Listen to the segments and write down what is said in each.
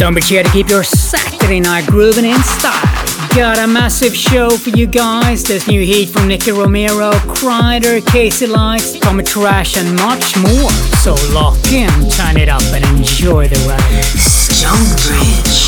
Don't be sure to keep your Saturday night grooving in style. Got a massive show for you guys. There's new heat from Nicky Romero, Kryder, KC Lights, Tommy Trash, and much more. So lock in, turn it up, and enjoy the ride. StoneBridge.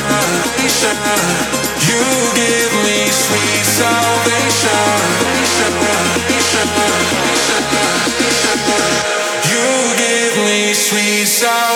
salvation. You give me sweet salvation.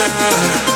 inside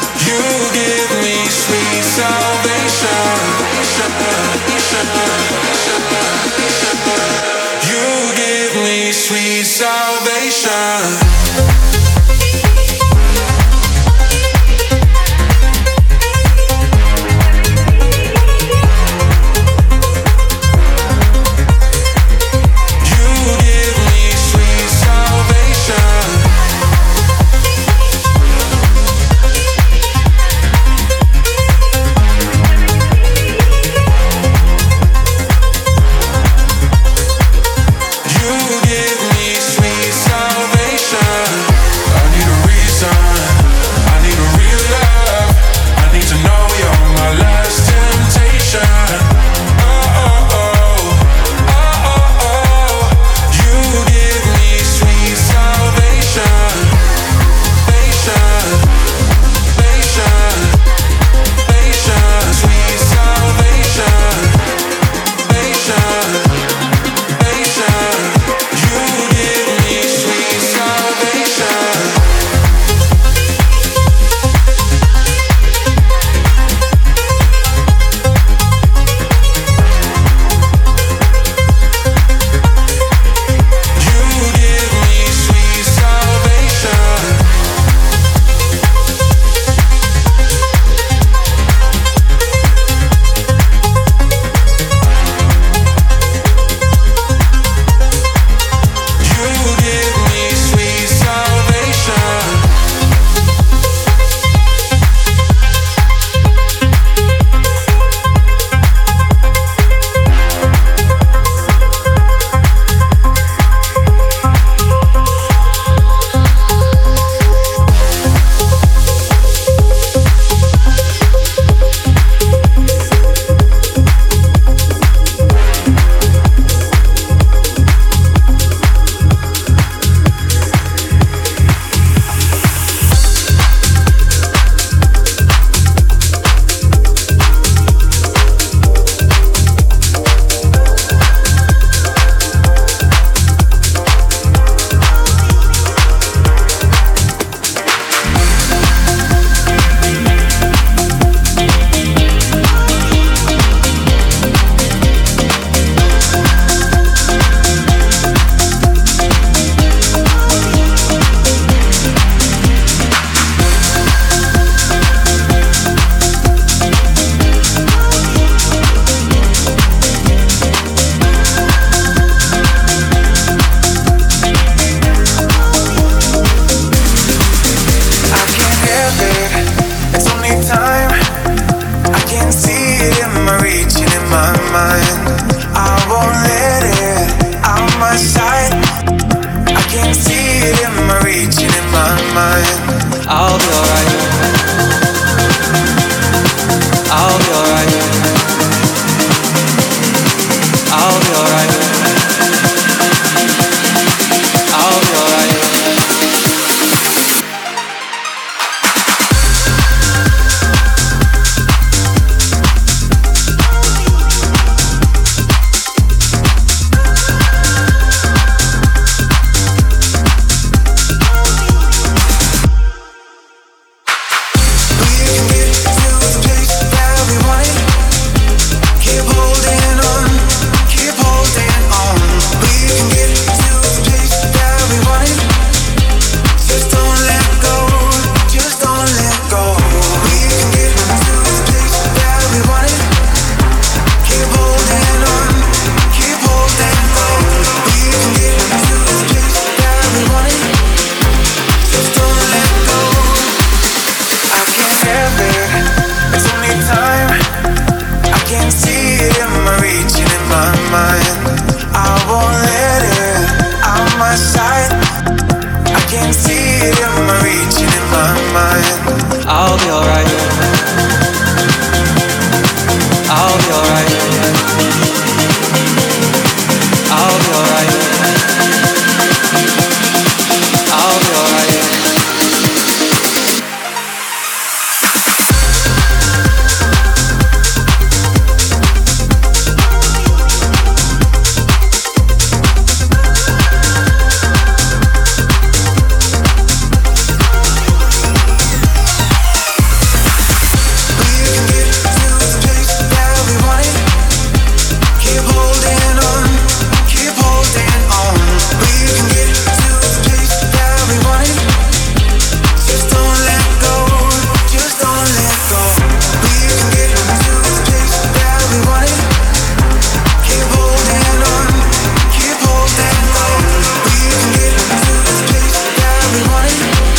floor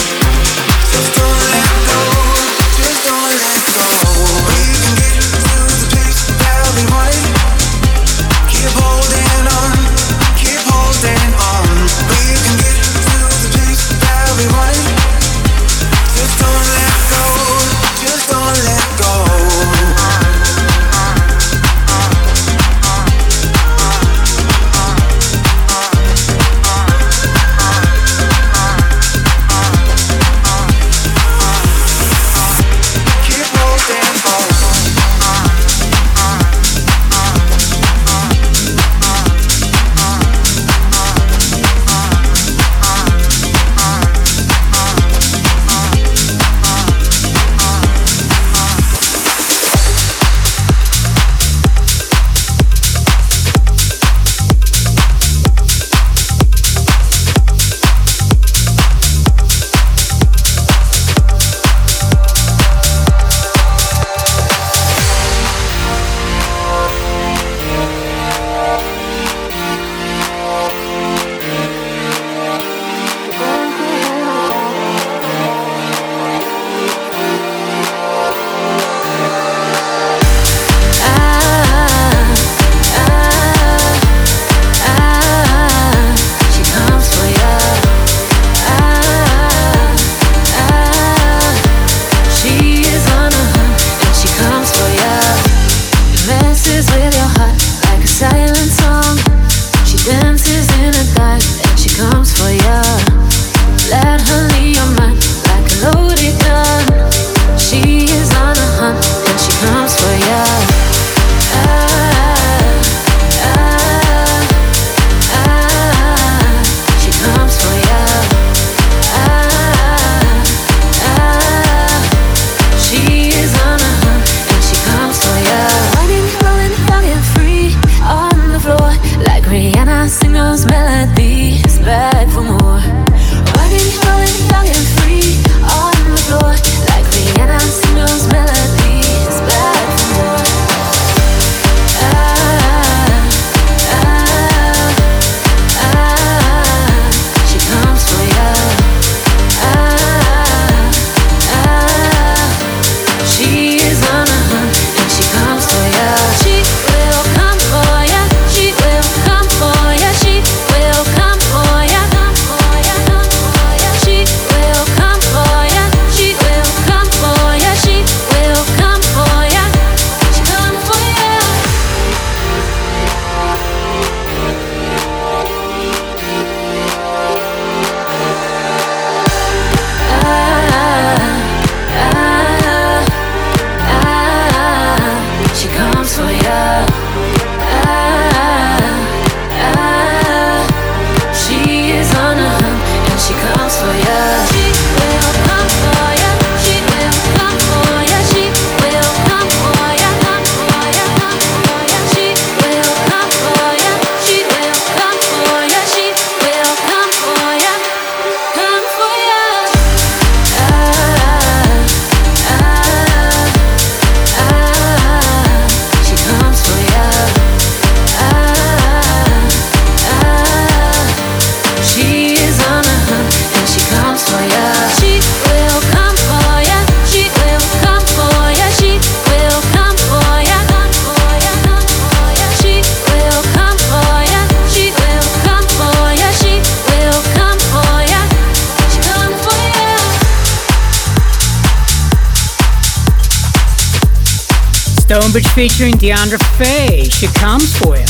StoneBridge featuring Deandra Faye, She Comes For You.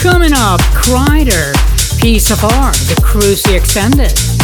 Coming up, Kryder, Piece of Art, the Cruisy Extended.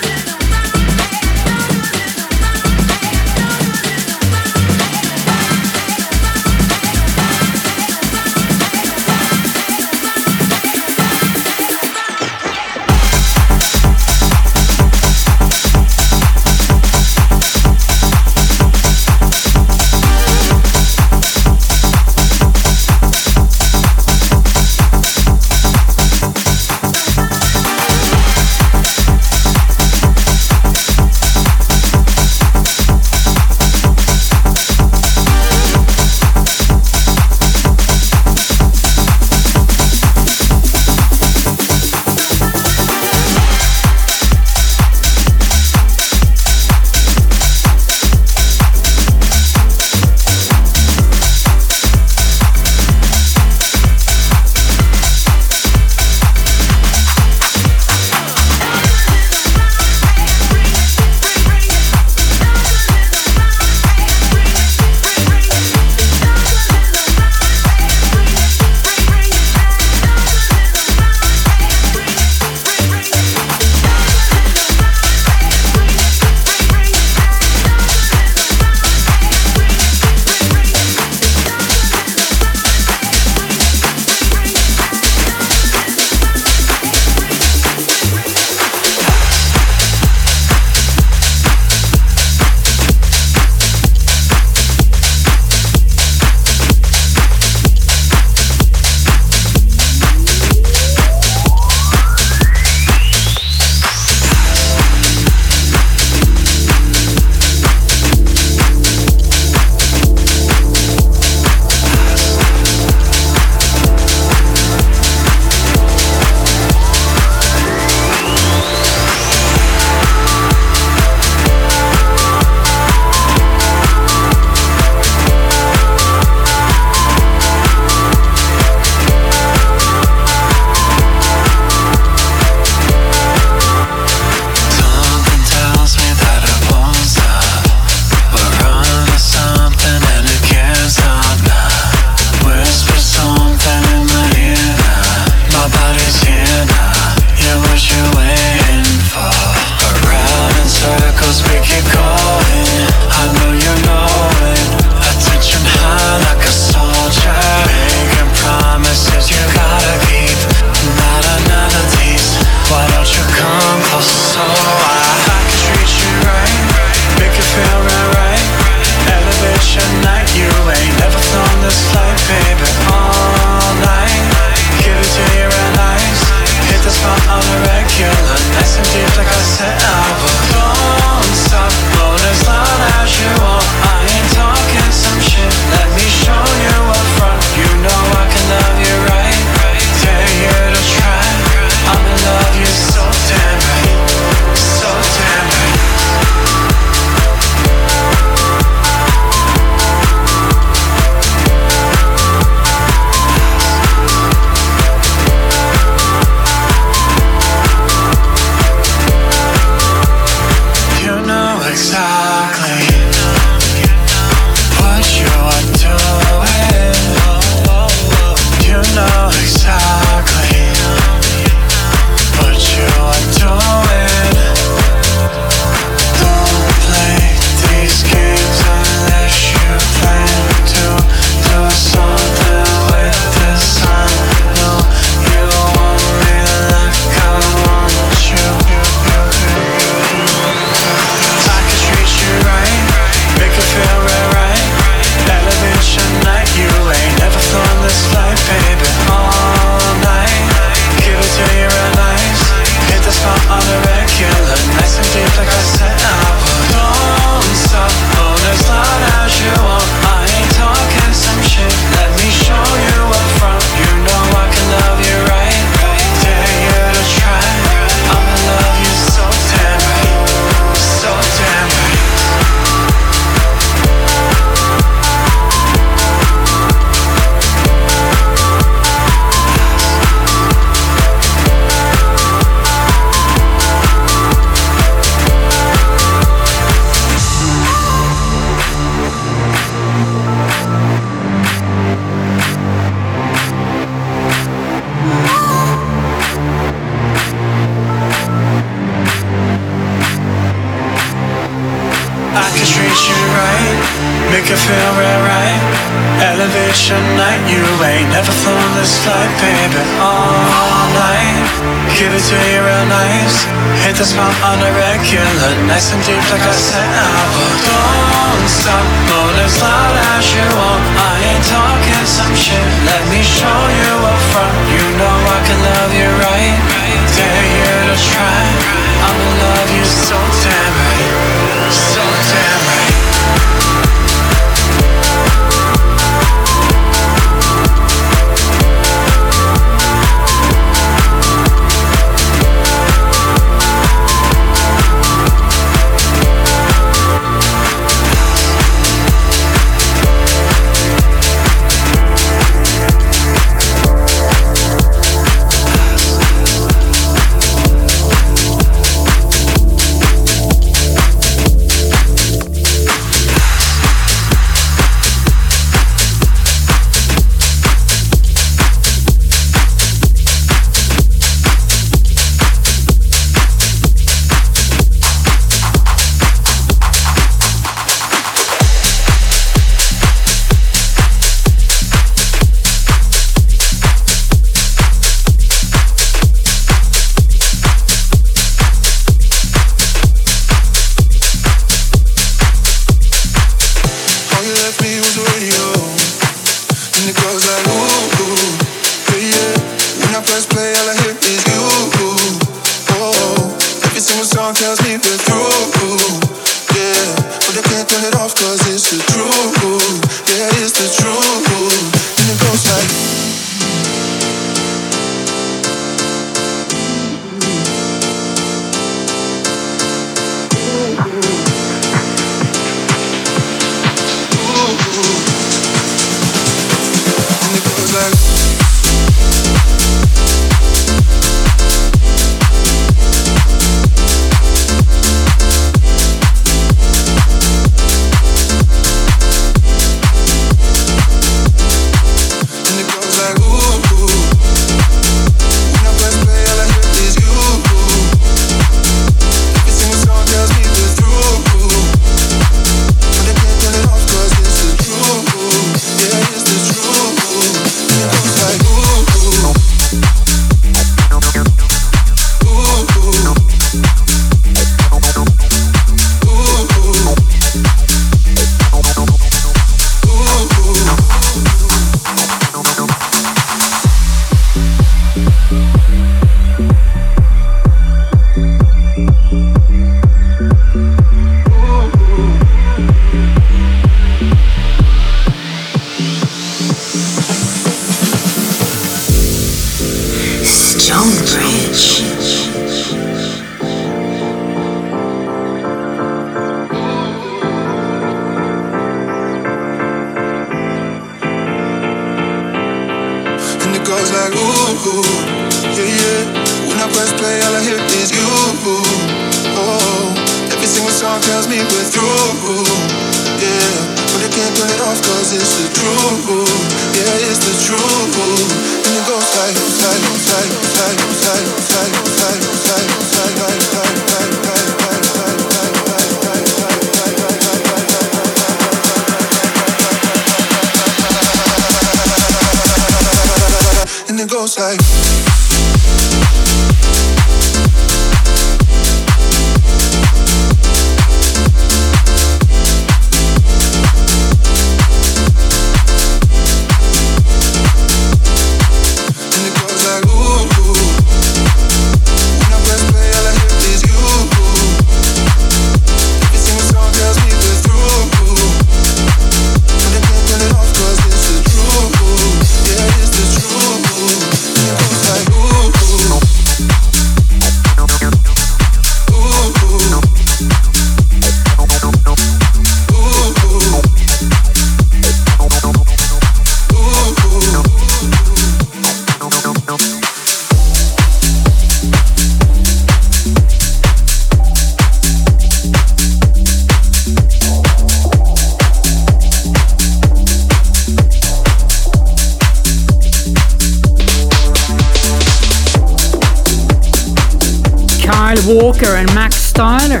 Walker and Max Styler,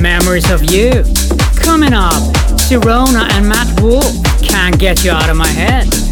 Memories of You. Coming up, Sirona and Matt Wolf, Can't Get You Out of My Head.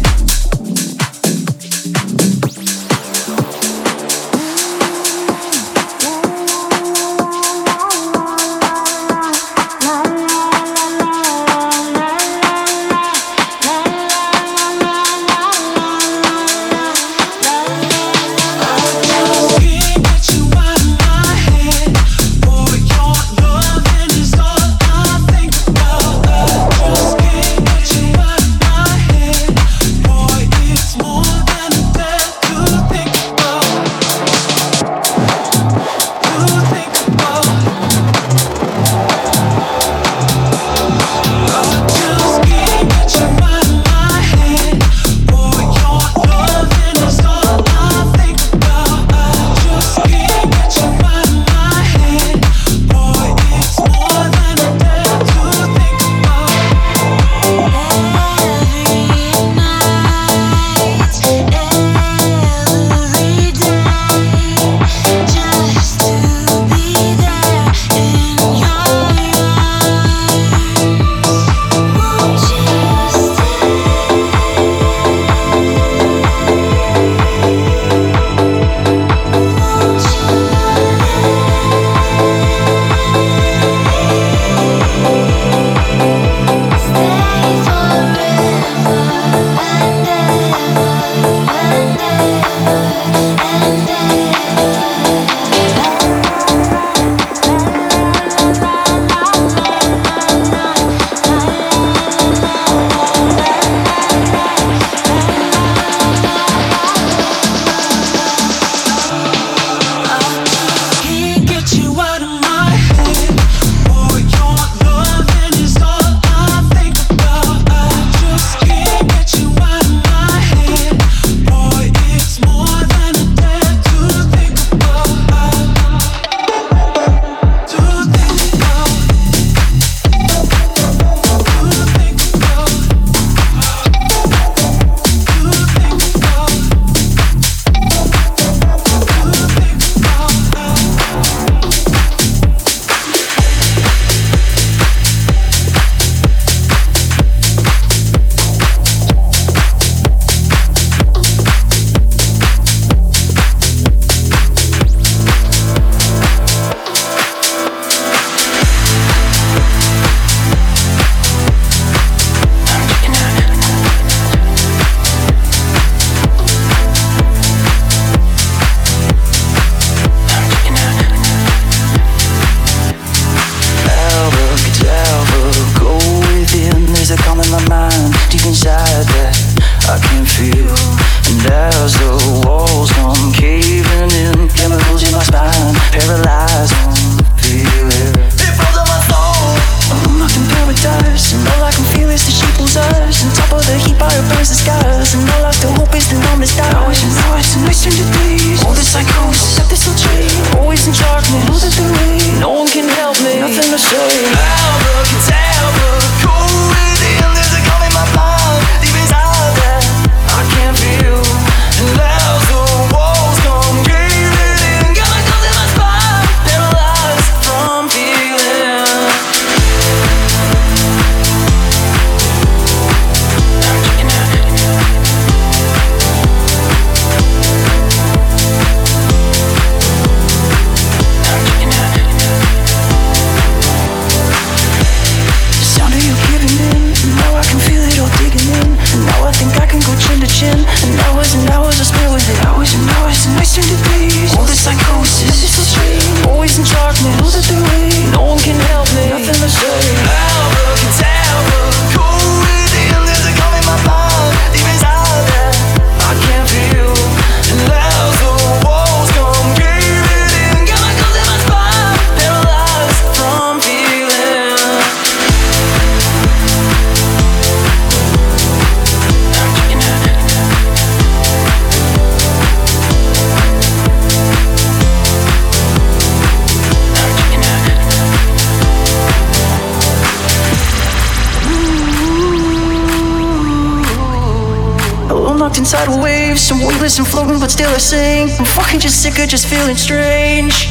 Weightless and floating, but still I sing. I'm fucking just sick of just feeling strange.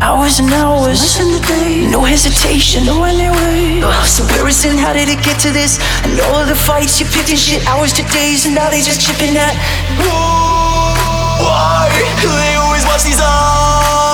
Hours and hours, no hesitation, no anyway. So where is it? How did it get to this? And all of the fights you picked and shit, hours to days, and now they just chipping that. Why? They always watch these eyes.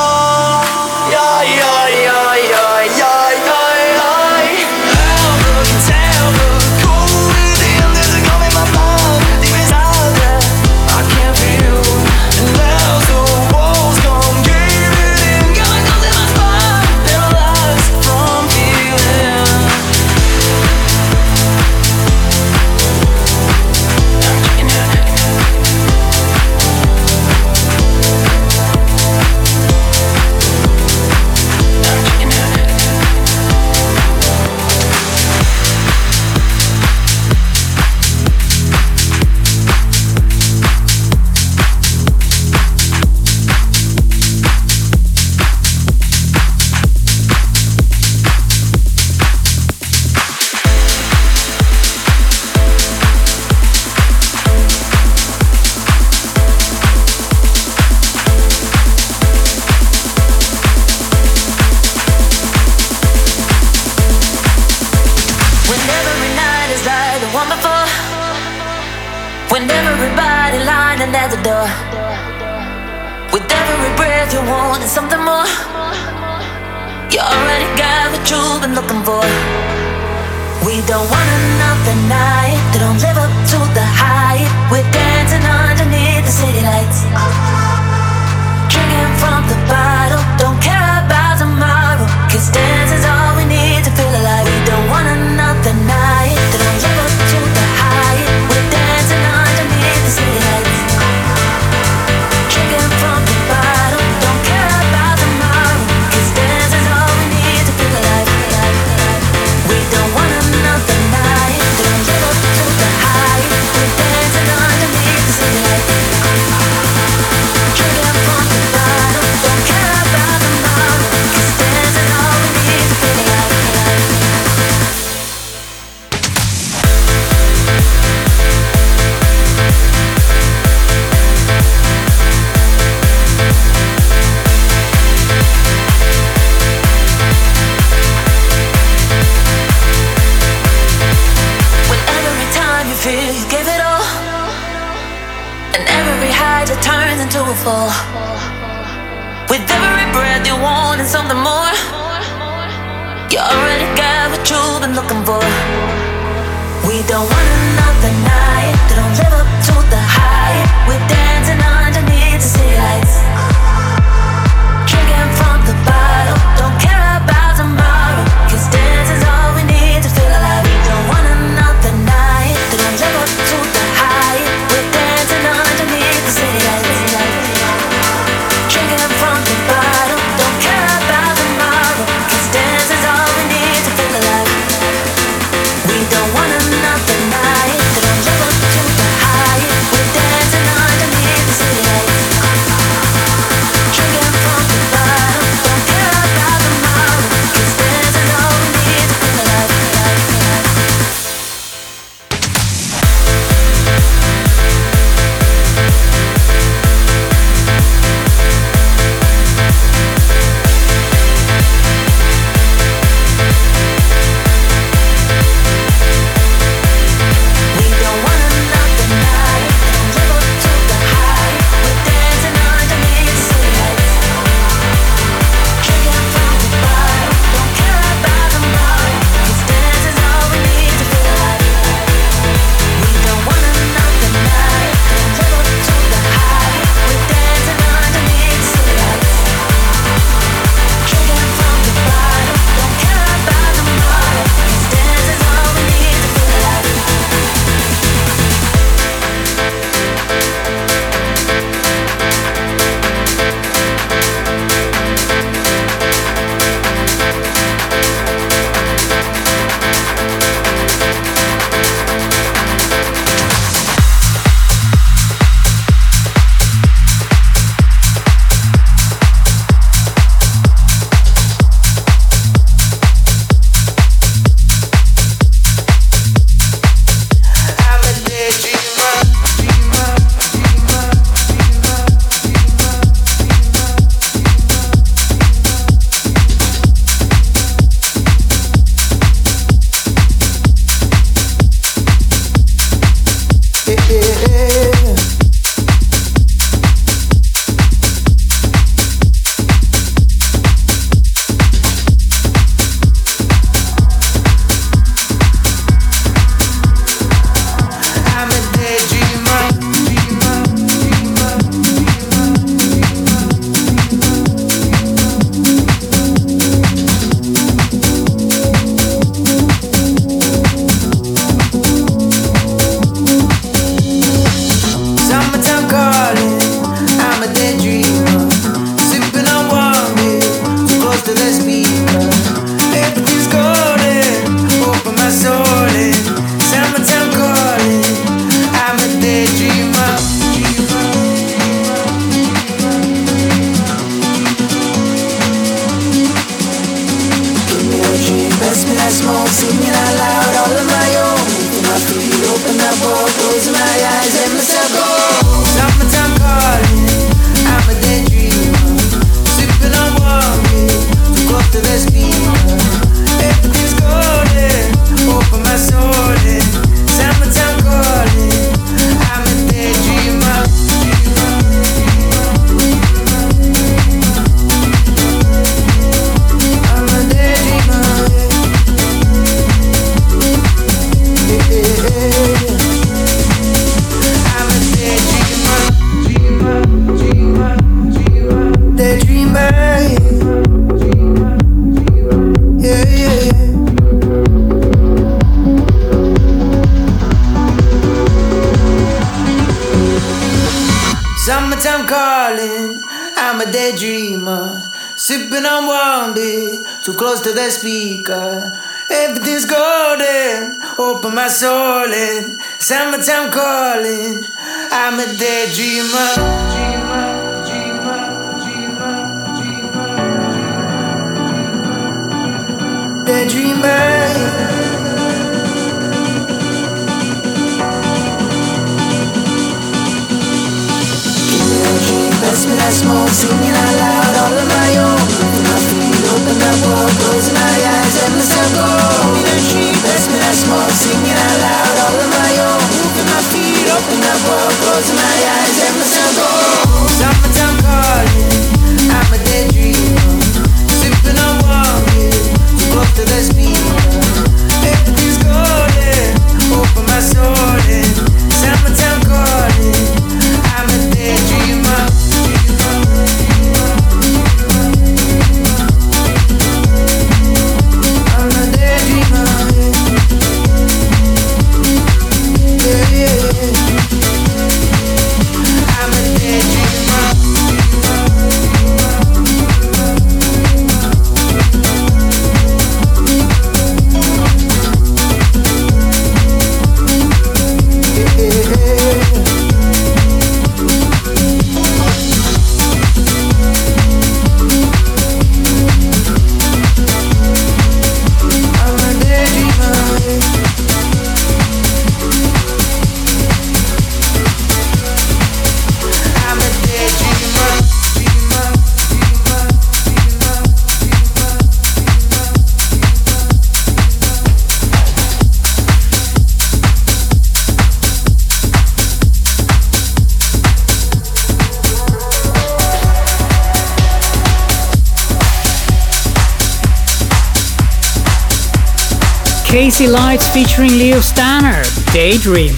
Lights featuring Leo Stannard, Daydream.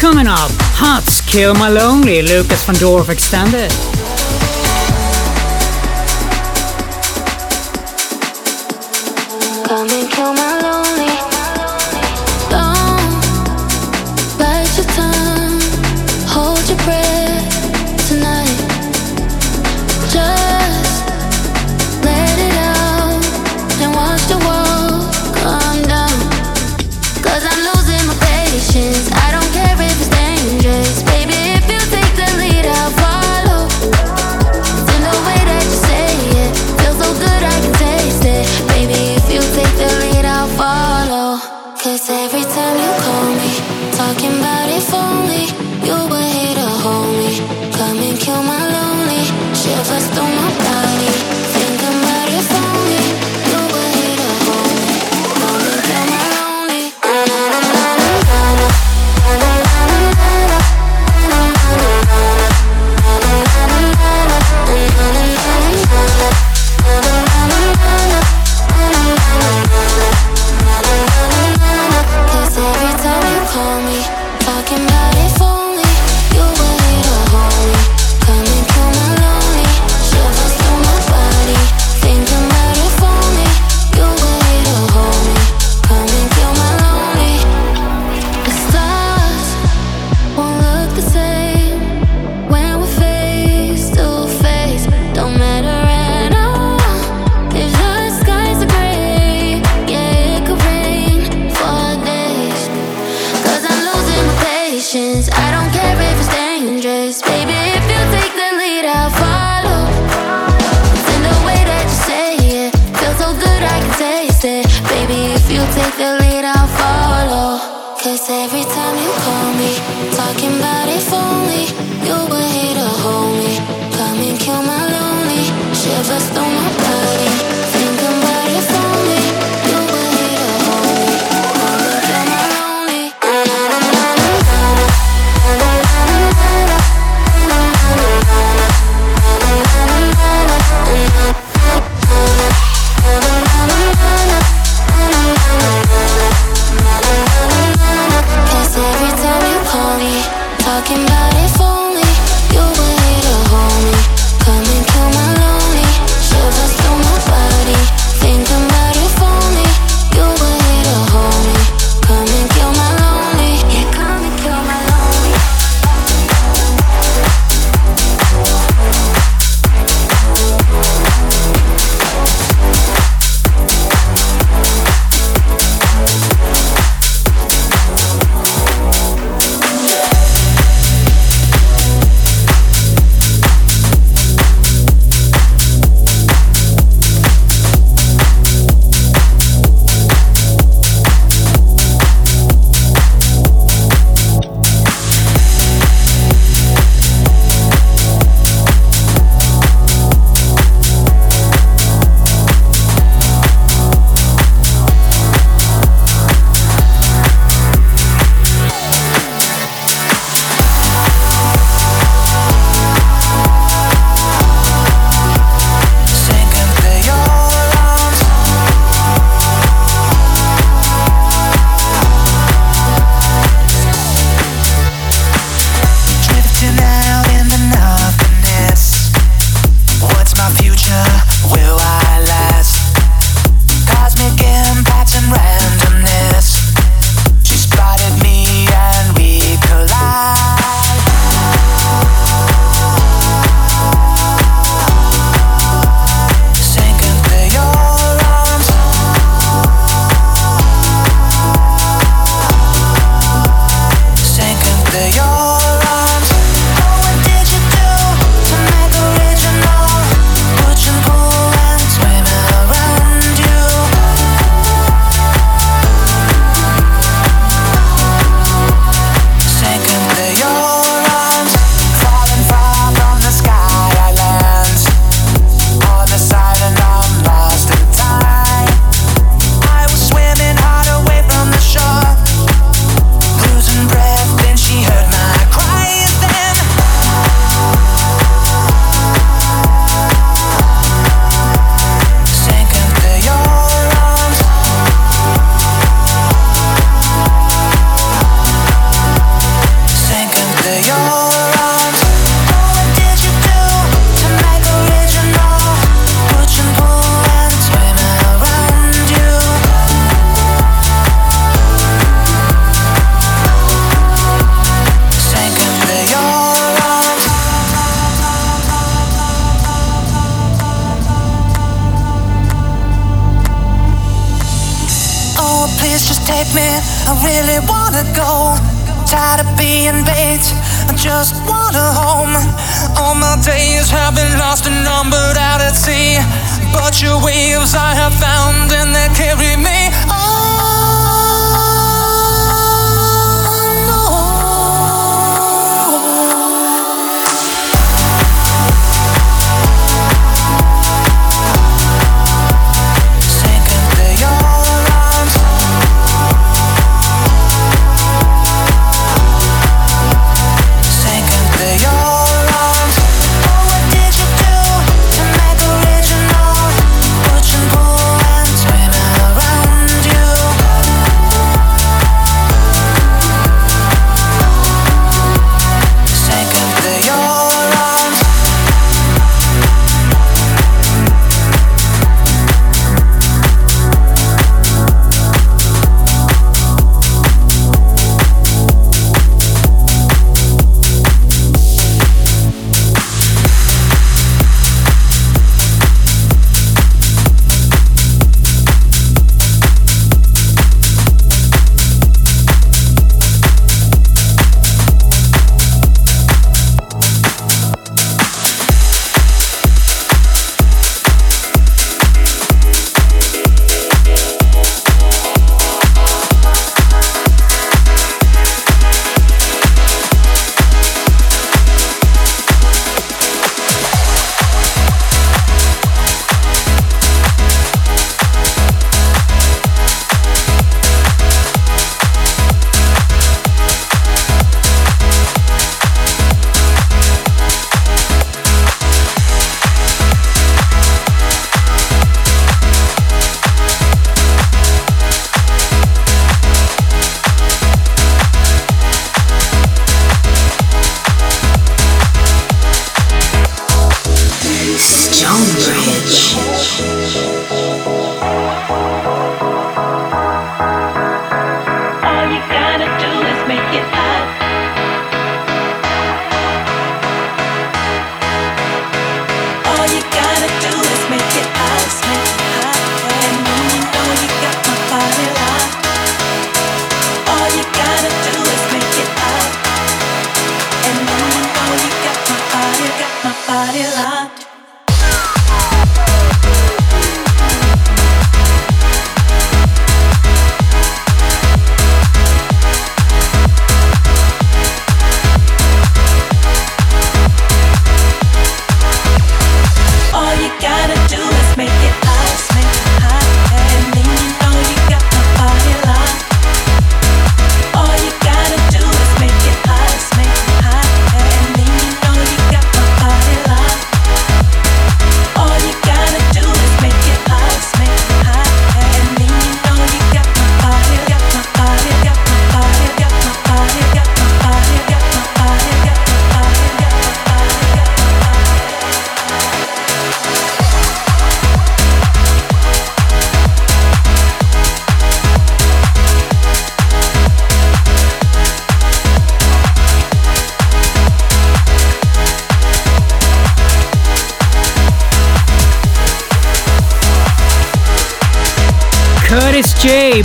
Coming up, Huts, Kill My Lonely, Lucas van Dorf Extended. Come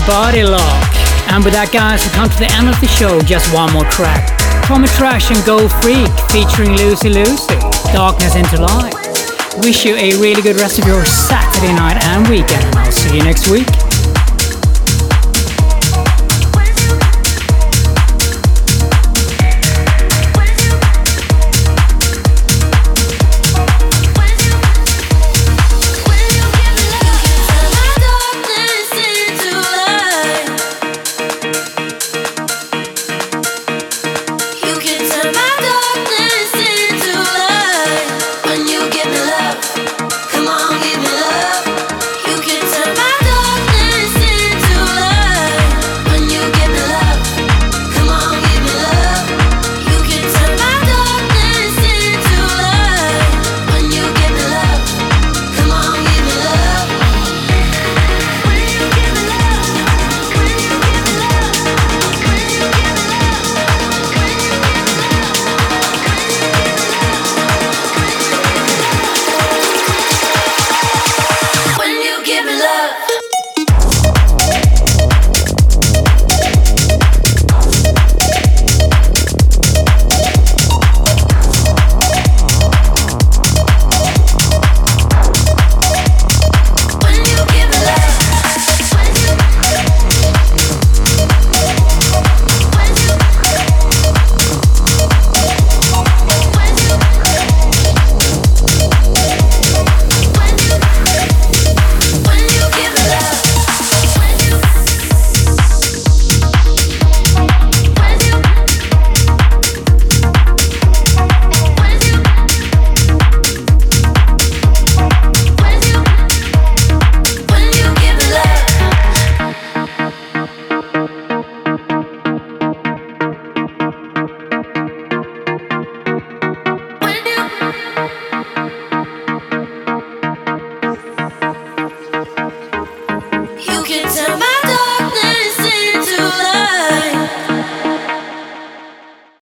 Body Lock. And with that, guys, we come to the end of the show. Just one more track. Tommy Trash and Go Freak featuring Lucy Lucy. Darkness into Light. Wish you a really good rest of your Saturday night and weekend, and I'll see you next week.